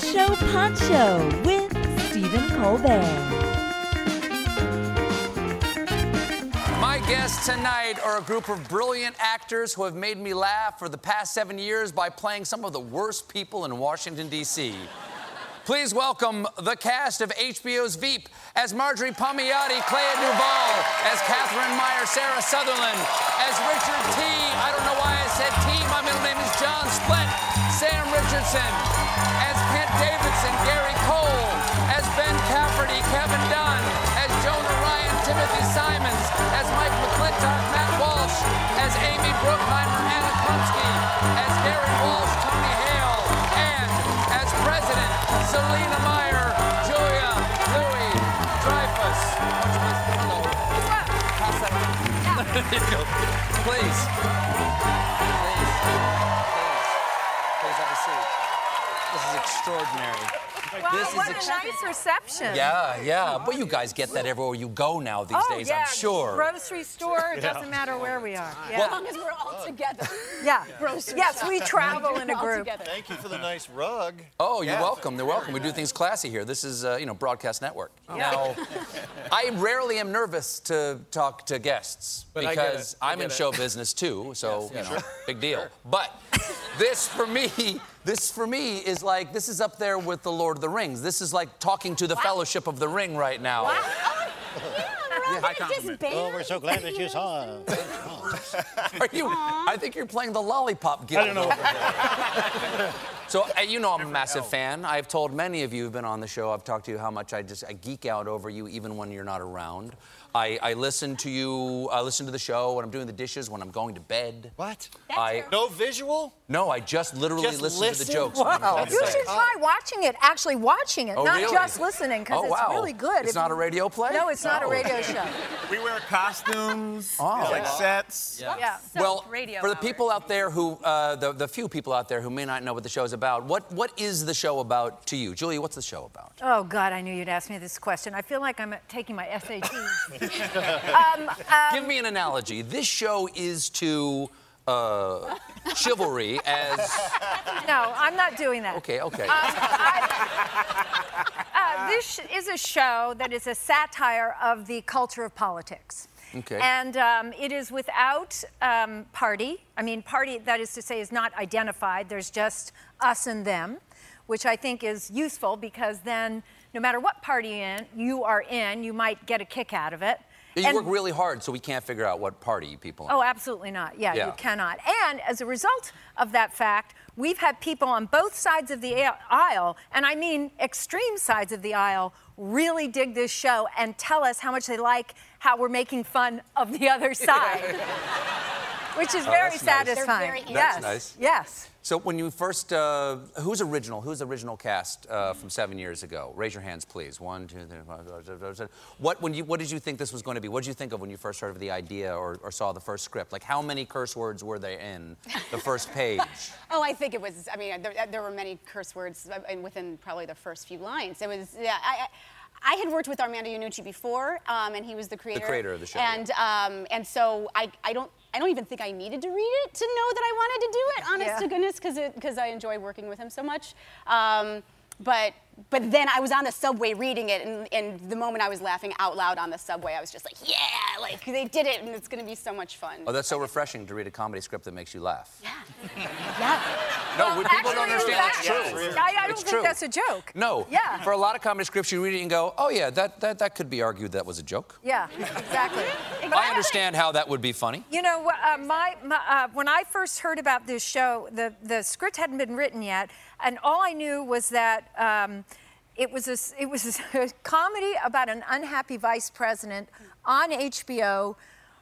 Show Pod Show with Stephen Colbert. My guests tonight are a group of brilliant actors who have made me laugh for the past seven years by playing some of the worst people in Washington, D.C. Please welcome the cast of HBO's Veep as Marjorie Palmiotti, Clea DuVall, as Catherine Meyer, Sarah Sutherland, as Richard T. I don't know why I said T. My middle name is John Splett, Sam Richardson, Davison, Gary Cole, as Ben Cafferty, Kevin Dunn, as Jonah Ryan, Timothy Simons, as Mike McLintock, Matt Walsh, as Amy Brookheimer, Anna Chlumsky, as Gary Walsh, Tony Hale, and as President Selina Meyer, Julia Louis Dreyfus. Hello. Pass that around. There you go. Please. Please. Please. This is extraordinary. Wow, this what is a nice reception. Yeah, yeah. But you guys get that everywhere you go now these oh, days, yeah. I'm sure. Grocery store, it doesn't matter where we are. Yeah. As long as we're all together. yeah. Grocery Yes, we travel in a group. Thank you for the nice rug. Oh, you're Yeah. welcome. They're welcome. We do things classy here. This is, uh, you know, broadcast network. Now, I rarely am nervous to talk to guests But because. I I'm in it. show business too. So, you know, big deal. But this for me, this for me is like this is up there with the Lord of the Rings. This is like talking to the Fellowship of the Ring right now. Wow. Oh, yeah, we're all gonna. Oh, we're so glad that you saw. Are you? I think you're playing the Lollipop game. I don't know. so uh, you know I'm a massive fan. I've told many of you who've been on the show. I've talked to you how much I just I geek out over you even when you're not around. I, I listen to you. I listen to the show when I'm doing the dishes, when I'm going to bed. What? That's I No visual? No, I just literally Just listen, to the jokes. Wow. going You bed. should try watching it, actually watching it, Oh, not really? just listening, because Oh, it's wow. really good. It's If not you- a radio play? No, it's not a radio show. We wear costumes, Oh. like sets. Yeah. well, for the people out there who, uh, the, the few people out there who may not know what the show is about, what, what is the show about to you? Julie, what's the show about? Oh God, I knew you'd ask me this question. I feel like I'm taking my SATs. um, um, Give me an analogy. This show is to uh, chivalry as. no, I'm not doing that. Okay, okay. Uh, this is a show that is a satire of the culture of politics. Okay. And um, it is without um, party. I mean, party, that is to say, is not identified. There's just us and them, which I think is useful because then no matter what party in, you are in, you might get a kick out of it. You And- work really hard, so we can't figure out what party you people are. Oh, absolutely not. Yeah, Yeah. you cannot. And as a result of that fact, we've had people on both sides of the aisle, and I mean extreme sides of the aisle, really dig this show and tell us how much they like how we're making fun of the other side. Which is Oh, very that's nice. Satisfying. very yes. That's nice. Yes. So when you first, uh, who's original? Who's original cast uh, from seven years ago? Raise your hands, please. One, two, three, four, five, six. What when you what did you think this was going to be? What did you think of when you first heard of the idea or, or saw the first script? Like how many curse words were there in the first page? Oh, I think it was. I mean, there, there were many curse words uh, within probably the first few lines. It was. Yeah. I, I, I had worked with Armando Iannucci before, um, and he was the creator. The creator of the show, And um, and so I, I don't I don't even think I needed to read it to know that I wanted to do it. Honest Yeah. to goodness, because because I enjoy working with him so much. Um, but but then I was on the subway reading it, and, and the moment I was laughing out loud on the subway, I was just like, yeah, like they did it, and it's going to be so much fun. Oh, that's so refreshing to read a comedy script that makes you laugh. yeah. yeah. No, we- people don't understand that's that's true. I, I don't It's think true. that's a joke. No. Yeah. For a lot of comedy scripts, you read it and go, oh yeah, that, that, that could be argued that was a joke. Yeah, exactly. But I understand how that would be funny. You know, uh, my, my uh, when I first heard about this show, the, the script hadn't been written yet, and all I knew was that um, it was a, s- it was a comedy about an unhappy vice president on HBO,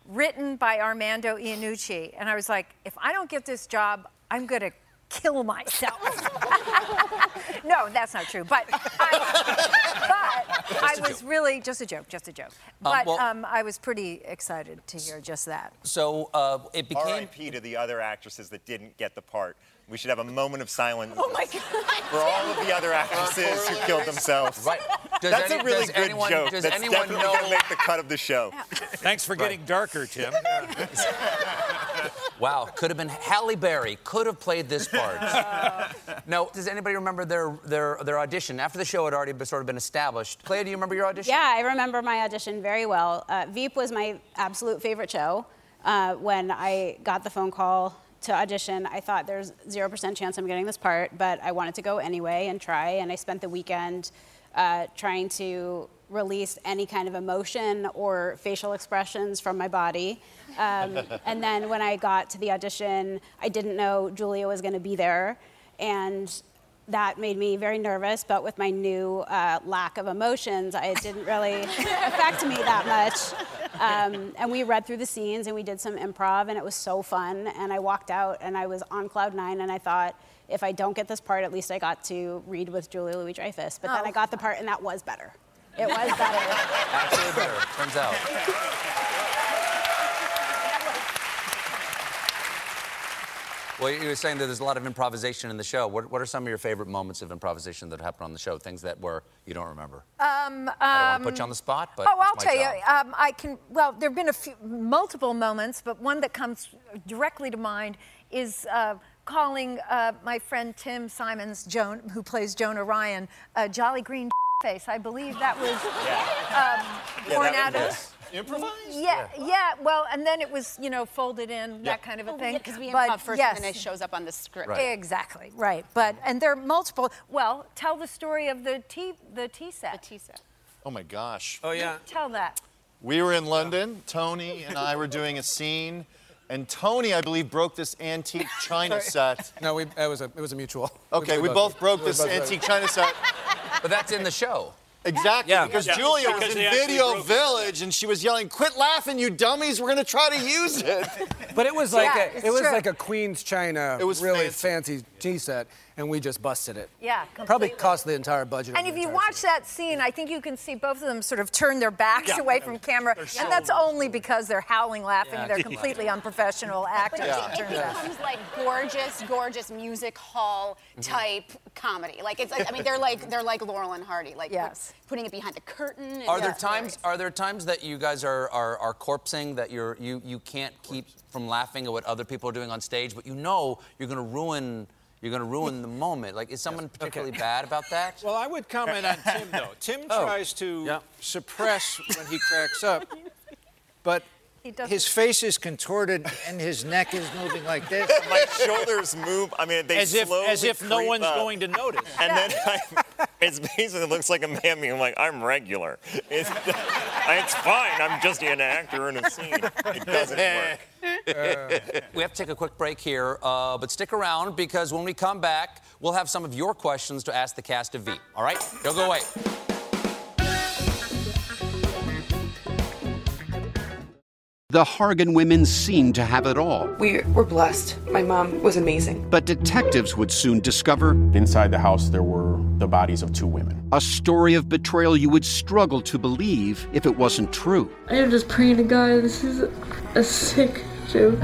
written by Armando Iannucci, and I was like, if I don't get this job, I'm gonna kill myself. no, that's not true. But I, but I was really just a joke, just a joke. But well- um, I was pretty excited to hear just that. So uh, it became. R.I.P. to the other actresses that didn't get the part. We should have a moment of silence Oh my God. for all of the other actresses who killed themselves. Right. Does That's any- a really does good anyone, joke. Does That's anyone definitely know? gonna make the cut of the show. Thanks for getting darker, Tim. Wow, could have been Halle Berry. Could have played this part. no, does anybody remember their, their their audition after the show had already been, sort of been established? Clea, do you remember your audition? Yeah, I remember my audition very well. Uh, Veep was my absolute favorite show. Uh, when I got the phone call to audition, I thought there's 0% chance I'm getting this part, but I wanted to go anyway and try. And I spent the weekend uh, trying to release any kind of emotion or facial expressions from my body. Um, and then when I got to the audition, I didn't know Julia was going to be there. And that made me very nervous, but with my new uh, lack of emotions, it didn't really affect me that much. Um, and we read through the scenes and we did some improv, and it was so fun. And I walked out and I was on cloud nine, and I thought, if I don't get this part, at least I got to read with Julia Louis Dreyfus. But then Oh. I got the part, and that was better. It was better. Actually better, turns out. Well, you were saying that there's a lot of improvisation in the show. What, what are some of your favorite moments of improvisation that happened on the show? Things that were you don't remember. Um, I don't want to put you on the spot, but Oh, I'll my tell job. you. Um, I can. Well, there have been a few, multiple moments, but one that comes directly to mind is uh, calling uh, my friend Tim Simons, Joan, who plays Jonah Ryan, a jolly green face. I believe that was um, born that- out of. yes. Improvised? Yeah, yeah. Well, and then it was, you know, folded in, that kind of a oh, thing. Because we But improv first, yes. and then it shows up on the script. Right. Exactly, right. But and there are multiple. Well, tell the story of the tea, the tea set. The Tisa. Oh my gosh. Oh, yeah. Tell that. We were in London. Tony and I were doing a scene, and Tony, I believe, broke this antique china set. No, we, it was a it was a mutual. Okay, we both broke this antique china set. But that's in the show. Exactly, Yeah. because Yeah. Julia Because was they in Video broke it. Village, and she was yelling, "Quit laughing, you dummies! We're gonna try to use it." But it was like Yeah, a, it was true. like a Queen's China, It was really fancy. fancy tea set, and we just busted it. Yeah, Probably cost the entire budget. And if you watch season. that scene, I think you can see both of them sort of turn their backs away from camera, and that's only because they're howling laughing. They're completely unprofessional actors. But It it, turns out. becomes like gorgeous, gorgeous music hall mm-hmm. type comedy. Like it's I mean they're like they're like Laurel and Hardy, like Yes. putting it behind the curtain. and Are there it's times? hilarious. Are there times that you guys are, are are corpsing that you're you you can't keep from laughing at what other people are doing on stage, but you know you're going to ruin you're going to ruin the moment. Like, is someone particularly bad about that? Well, I would comment on Tim, though. Tim oh. tries to Yeah. suppress when he cracks up, but He His face is contorted and his neck is moving like this. My shoulders move. I mean, they as if slowly as if no one's up. going to notice. And then I, it's basically looks like a mammy. I'm like, I'm regular. It's, it's fine. I'm just an actor in a scene. It doesn't work. We have to take a quick break here, uh, but stick around because when we come back, we'll have some of your questions to ask the cast of V. All right? Don't go away. The Hargan women seemed to have it all, We were blessed. My mom was amazing. but detectives would soon discover Inside the house, there were the bodies of two women. a story of betrayal you would struggle to believe if it wasn't true. I am just praying to God. This is a sick joke.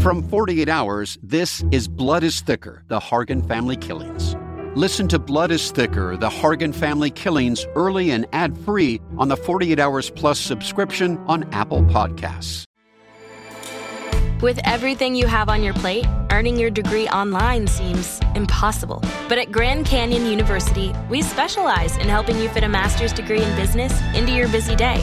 From 48 Hours, this is Blood is Thicker The Hargan Family Killings. Listen to Blood is Thicker The Hargan Family Killings early and ad free on the 48 Hours Plus subscription on Apple Podcasts. With everything you have on your plate, earning your degree online seems impossible. But at Grand Canyon University, we specialize in helping you fit a master's degree in business into your busy day.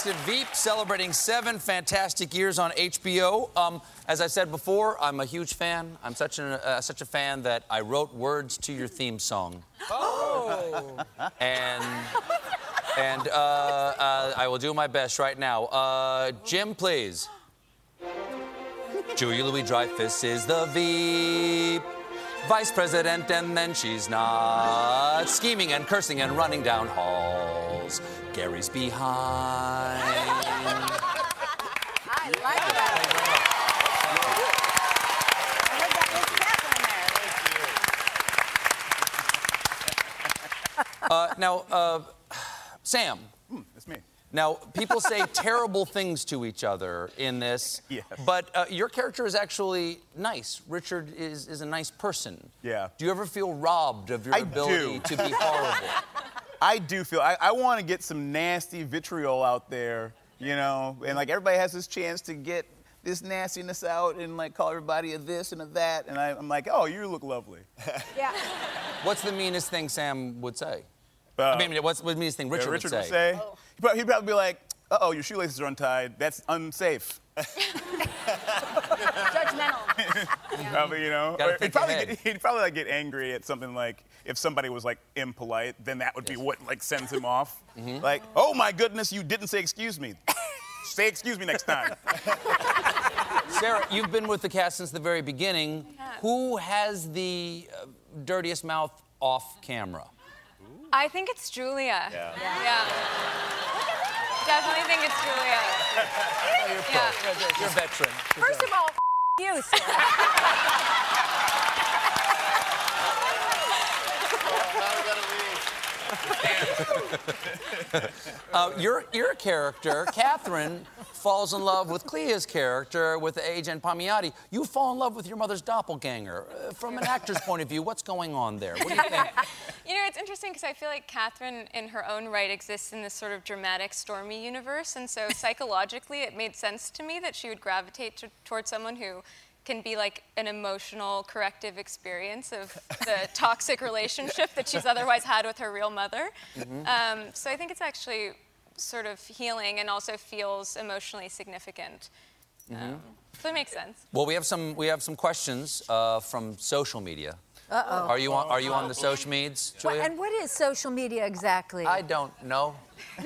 cast of Veep celebrating seven fantastic years on HBO. Um, as I said before, I'm a huge fan. I'm such a uh, such a fan that I wrote words to your theme song. Oh. And and uh, uh, I will do my best right now. Uh, Jim, please. Julia Louis Dreyfus is the Veep vice president, and then she's not scheming and cursing and running down halls. Gary's behind. I like that. Uh, now, uh, Sam. That's me. Now, people say terrible things to each other in this, Yes. but uh, your character is actually nice. Richard is, is a nice person. Yeah. Do you ever feel robbed of your I ability do. to be horrible? I do feel I, I want to get some nasty vitriol out there, you know, and like everybody has this chance to get this nastiness out and like call everybody a this and a that, and I, I'm like, oh, you look lovely. Yeah. What's the meanest thing Sam would say? Uh, I mean, what's the meanest thing Yeah, Richard, Richard would say? He'd, probably, he'd probably be like, uh oh, your shoelaces are untied. That's unsafe. Judgmental. Probably, you know. Or he'd probably get, he'd probably like get angry at something like if somebody was like impolite, then that would be what like sends him off. Mm-hmm. Like, oh my goodness, you didn't say excuse me. say excuse me next time. Sarah, you've been with the cast since the very beginning. Who has the uh, dirtiest mouth off camera? I think it's Julia. Yeah. Yeah. I definitely think it's Julia. yeah. You're a veteran. First of all, you, Sarah. Uh, your, your character, Catherine, falls in love with Clea's character, with Agent Palmiotti. You fall in love with your mother's doppelganger. Uh, from an actor's point of view, what's going on there? What do you think? You know, it's interesting because I feel like Catherine, in her own right, exists in this sort of dramatic, stormy universe. And so psychologically, it made sense to me that she would gravitate to, towards someone who can be like an emotional corrective experience of the toxic relationship that she's otherwise had with her real mother. Mhm. Um, so I think it's actually sort of healing and also feels emotionally significant. Mhm. So it makes sense. Well, we have some we have some questions uh, from social media. Uh-oh. Are you on Are you on the social medias, Well, Julia? and what is social media exactly? I don't know.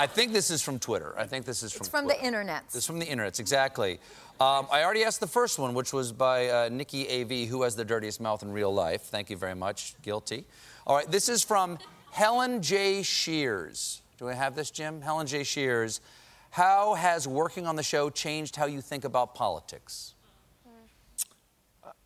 I think this is from Twitter. I think this is from. It's from Twitter. the internet. This is from the internet, exactly. Um, I already asked the first one, which was by uh, Nikki AV, who has the dirtiest mouth in real life. Thank you very much. Guilty. All right, this is from Helen J. Shears. Do I have this, Jim? Helen J. Shears. How has working on the show changed how you think about politics?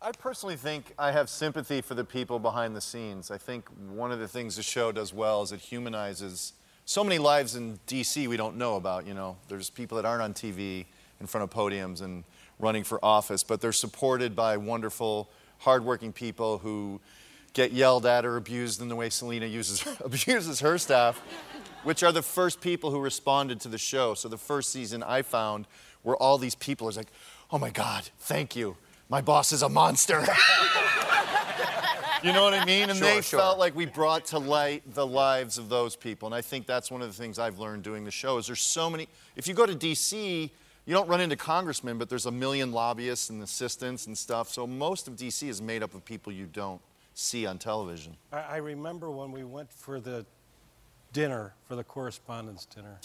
I personally think I have sympathy for the people behind the scenes. I think one of the things the show does well is it humanizes so many lives in DC we don't know about. You know, there's people that aren't on TV in front of podiums and running for office, but they're supported by wonderful, hardworking people who get yelled at or abused in the way Selina uses abuses her staff, which are the first people who responded to the show. So the first season I found where all these people are like, "Oh my God, thank you." My boss is a monster. You know what I mean? And Sure, they sure. felt like we brought to light the lives of those people. And I think that's one of the things I've learned doing the show is there's so many. If you go to D.C., you don't run into congressmen, but there's a million lobbyists and assistants and stuff. So most of D.C. is made up of people you don't see on television. I, I remember when we went for the dinner, for the correspondence dinner.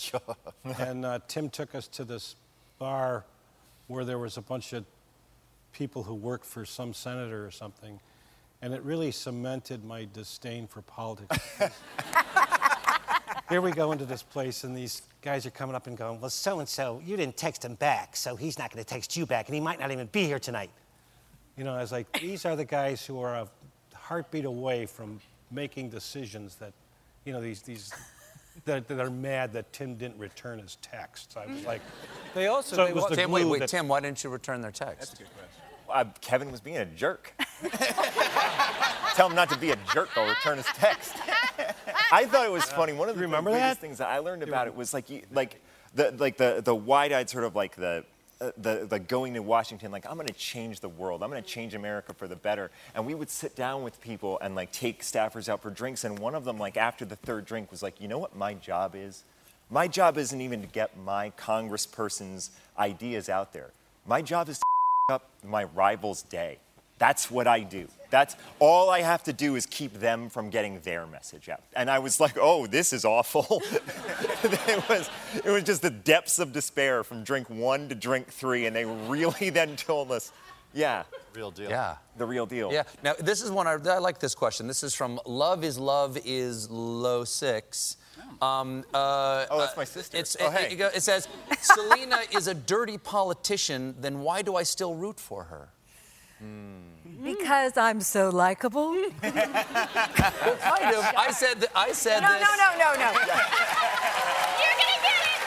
and uh, Tim took us to this bar where there was a bunch of people who worked for some senator or something. And it really cemented my disdain for politics. Here we go into this place, and these guys are coming up and going, Well, so and so, you didn't text him back, so he's not going to text you back, and he might not even be here tonight. You know, I was like, these are the guys who are a heartbeat away from making decisions that, you know, these these that, that are mad that Tim didn't return his text. I was like, They also- So they it was wa- the Tim, wait, wait, that- Tim, why didn't you return their text? That's a good question. Uh, Kevin was being a jerk. Tell him not to be a jerk. I'll return his text. I thought it was funny. One of the remember biggest that? things that I learned about it was like, you, like the like the the wide-eyed sort of like the uh, the, the going to Washington, like, I'm going to change the world. I'm going to change America for the better. And we would sit down with people and, like, take staffers out for drinks. And one of them, like, after the third drink was like, you know what my job is? My job isn't even to get my congressperson's ideas out there. My job is to up my rival's day. That's what I do. That's all I have to do is keep them from getting their message out. And I was like, oh, this is awful. it, was, it was just the depths of despair from drink one to drink three. And they really then told us, yeah. Real deal. Yeah. The real deal. Yeah. Now, this is one, I, I like this question. This is from Love is Love is Low Six. Um, uh, Oh, that's my sister. It's, Oh, it, hey. it, it says, Selina is a dirty politician, then why do I still root for her? Because I'm so likable. Well, kind of. I said that. I said No, this. no, no, no, no. You're gonna get it.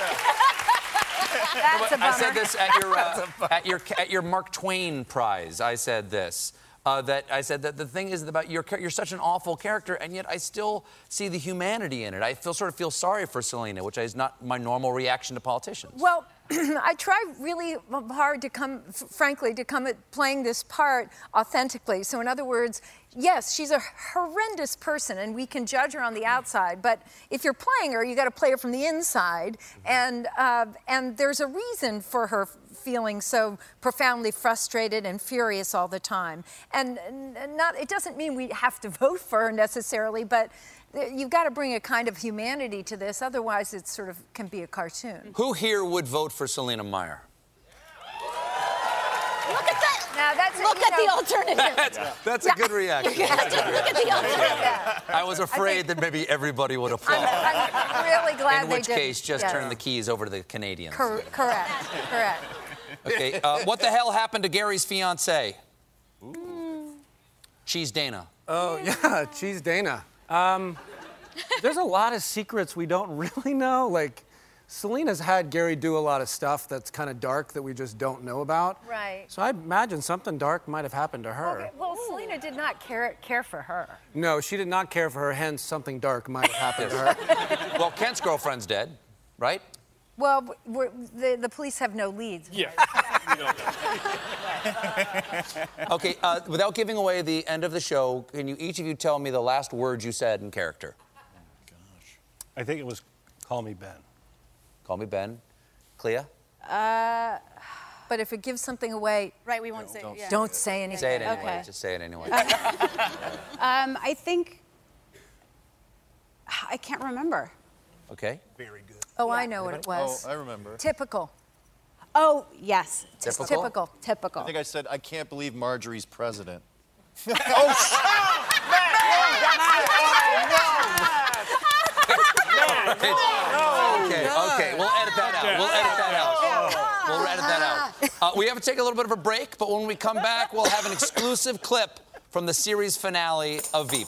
That's a bummer. I said this at your uh, at your at your Mark Twain prize. I said this. Uh, that I said that the thing is about you're you're such an awful character, and yet I still see the humanity in it. I feel sort of feel sorry for Selina, which is not my normal reaction to politicians. Well, I try really hard to come, f- frankly, to come at playing this part authentically. So, in other words, yes, she's a horrendous person, and we can judge her on the outside. But if you're playing her, you got to play her from the inside, and uh, and there's a reason for her feeling so profoundly frustrated and furious all the time. And not, it doesn't mean we have to vote for her necessarily, but. You've got to bring a kind of humanity to this, otherwise, it sort of can be a cartoon. Who here would vote for Selina Meyer? Look at that. Now that's Look you at the alternative. That's, that's a good reaction. That's a Look at the reaction. alternative. I was afraid that maybe everybody would applaud. I'm really glad they did. In they which did. case, just yeah. turn the keys over to the Canadians. Cor- correct, correct. Okay, uh, what the hell happened to Gary's fiance? She's Dana. Oh, yeah, Cheese Dana. Um, there's a lot of secrets we don't really know. Like, Selina's had Gary do a lot of stuff that's kind of dark that we just don't know about. Right. So I imagine something dark might have happened to her. Okay, well, Selina did not care care for her. No, she did not care for her, hence something dark might have happened to her. Well, Kent's girlfriend's dead, right? Well, we're, the, the police have no leads. Yeah. Okay, uh, without giving away the end of the show, can you each of you tell me the last words you said in character? Gosh. I think it was Call Me Ben. Call me Ben. Clea? Uh, but if it gives something away, right, we won't say. don't, yeah. don't say anything. Say it anyway. Okay. Just say it anyway. Um, I think. I can't remember. Okay. Very good. Oh, I know what it was. Oh, I remember. Typical. Oh, yes. Typical? typical. Typical. I think I said, I can't believe Marjorie's president. Oh, shit. Okay, okay, we'll edit that out. We'll edit that out. We'll edit that out. Uh, we have to take a little bit of a break, but when we come back, we'll have an exclusive clip from the series finale of Veep.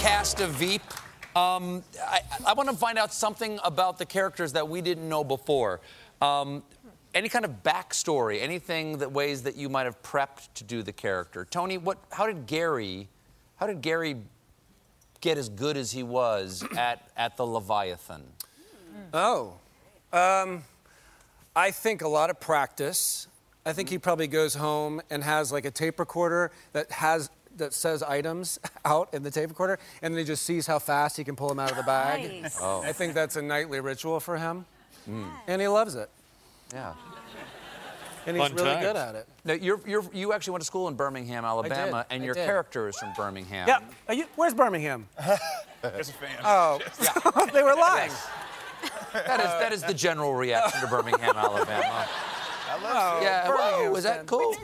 Cast of Veep. Um, I, I want to find out something about the characters that we didn't know before. Um, any kind of backstory, anything that ways that you might have prepped to do the character. Tony, what? How did Gary? How did Gary get as good as he was at at the Leviathan? Oh, um, I think a lot of practice. I think he probably goes home and has like a tape recorder that has that says items out in the tape recorder, and then he just sees how fast he can pull them out of the bag. Nice. Oh. I think that's a nightly ritual for him, Mm. and he loves it. Yeah. And he's Fun really times. good at it. Now, you're, you're, you actually went to school in Birmingham, Alabama, and I your did. character is from Birmingham. Yeah. Are you, where's Birmingham? There's a fan. Oh, they were lying. That is, that is the general reaction to Birmingham, Alabama. Oh, yeah, wow, Birmingham was that fan. cool?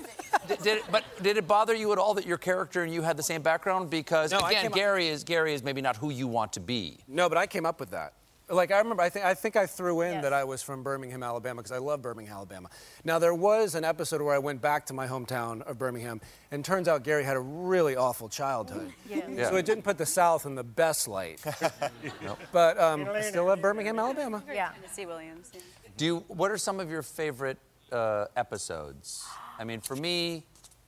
Did, did it, but did it bother you at all that your character and you had the same background? Because No, again, came up- Gary is Gary is maybe not who you want to be. No, but I came up with that. Like I remember, I think I think I threw in that I was from Birmingham, Alabama, because I love Birmingham, Alabama. Now there was an episode where I went back to my hometown of Birmingham, and turns out Gary had a really awful childhood. Yeah. So it didn't put the South in the best light. But um, I still love Birmingham, Alabama. Yeah. Tennessee Williams. yeah. Do you, what are some of your favorite uh, episodes? I mean, for me,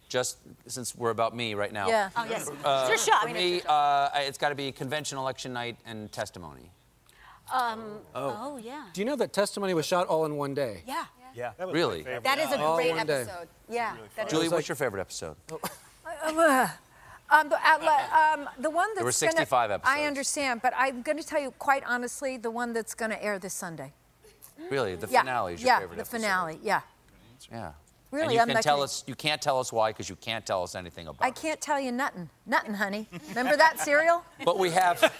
just since we're about me right now. Yeah. Oh, yes. Uh, It's your shot. For me, uh, it's got to be convention election night and testimony. Um, Oh. oh. yeah. Do you know that testimony was shot all in one day? Yeah. Yeah. Really? That is a All great one day. episode. Yeah. that is- Julie, what's your favorite episode? Uh, Um, the, uh, um, the one that's There were gonna- 65 I understand, but I'm going to tell you quite honestly, the one that's going to air this Sunday. Really, the yeah, finale is your yeah, favorite the episode. finale. Yeah. Yeah. Really, and you I'm can not tell kidding. us. You can't tell us why because you can't tell us anything about. I can't tell you nothing. Nothing, honey. Remember that cereal? But we have,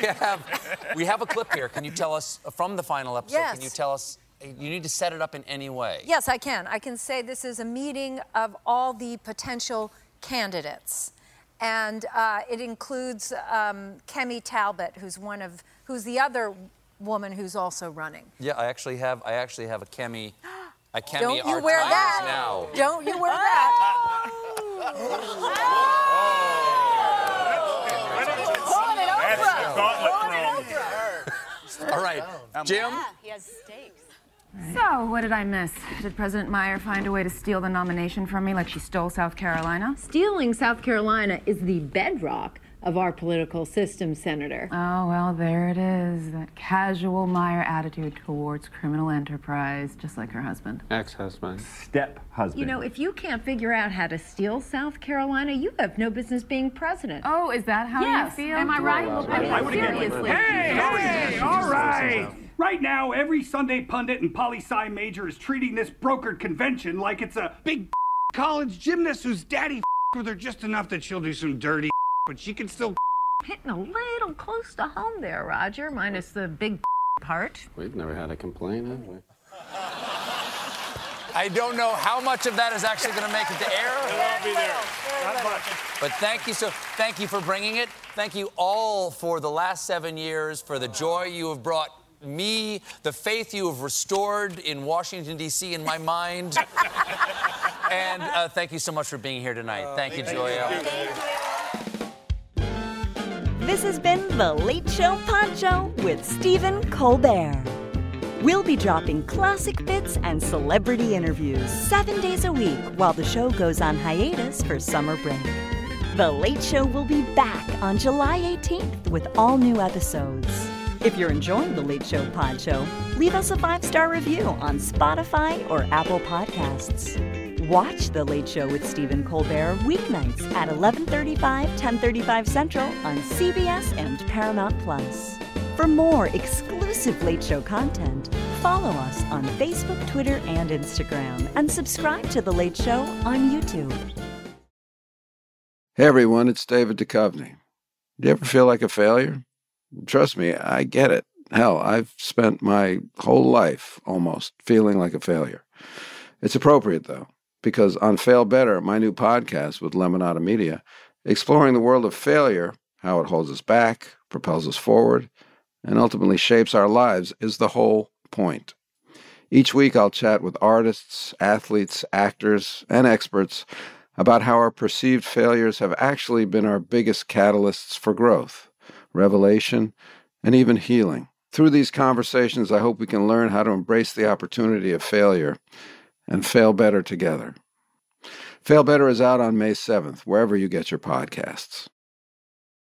we have, we have a clip here. Can you tell us from the final episode? Yes. Can you tell us? You need to set it up in any way. Yes, I can. I can say this is a meeting of all the potential candidates. And uh, it includes um, Kemi Talbot, who's one of, who's the other woman who's also running. Yeah, I actually have. I actually have a Kemi. A Kemi Don't you our wear time that. is now. Don't you wear that. All right, Jim. Yeah, he has stakes. So, what did I miss? Did President Meyer find a way to steal the nomination from me like she stole South Carolina? Stealing South Carolina is the bedrock of our political system, Senator. Oh, well, there it is. That casual Meyer attitude towards criminal enterprise, just like her husband. Ex husband. Step husband. You know, if you can't figure out how to steal South Carolina, you have no business being president. Oh, is that how yes. you feel? Am I right? I mean, I would've given it- seriously. Hey, hey, all right. Right now, every Sunday pundit and poli sci major is treating this brokered convention like it's a big college gymnast whose daddy with her just enough that she'll do some dirty, but she can still. Hitting a little close to home there, Roger, minus the big part. We've never had a complaint, have we? I don't know how much of that is actually going to make it to air. be there. Not much. But thank you so thank you for bringing it. Thank you all for the last seven years, for the joy you have brought me, the faith you have restored in Washington D.C. in my mind, and uh, thank you so much for being here tonight. thank you, Julia. This has been The Late Show Pod Show with Stephen Colbert. We'll be dropping classic bits and celebrity interviews seven days a week while the show goes on hiatus for summer break. The Late Show will be back on July 18th with all new episodes. If you're enjoying The Late Show Pod Show, leave us a five star review on Spotify or Apple Podcasts. Watch The Late Show with Stephen Colbert weeknights at 11:35, 10:35 Central on CBS and Paramount Plus. For more exclusive Late Show content, follow us on Facebook, Twitter, and Instagram, and subscribe to The Late Show on YouTube. Hey everyone, it's David Duchovny. Do you ever feel like a failure? Trust me, I get it. Hell, I've spent my whole life almost feeling like a failure. It's appropriate though, because on Fail Better, my new podcast with Lemonada Media, exploring the world of failure, how it holds us back, propels us forward, and ultimately shapes our lives, is the whole point. Each week, I'll chat with artists, athletes, actors, and experts about how our perceived failures have actually been our biggest catalysts for growth, revelation, and even healing. Through these conversations, I hope we can learn how to embrace the opportunity of failure and fail better together. Fail Better is out on May 7th, wherever you get your podcasts.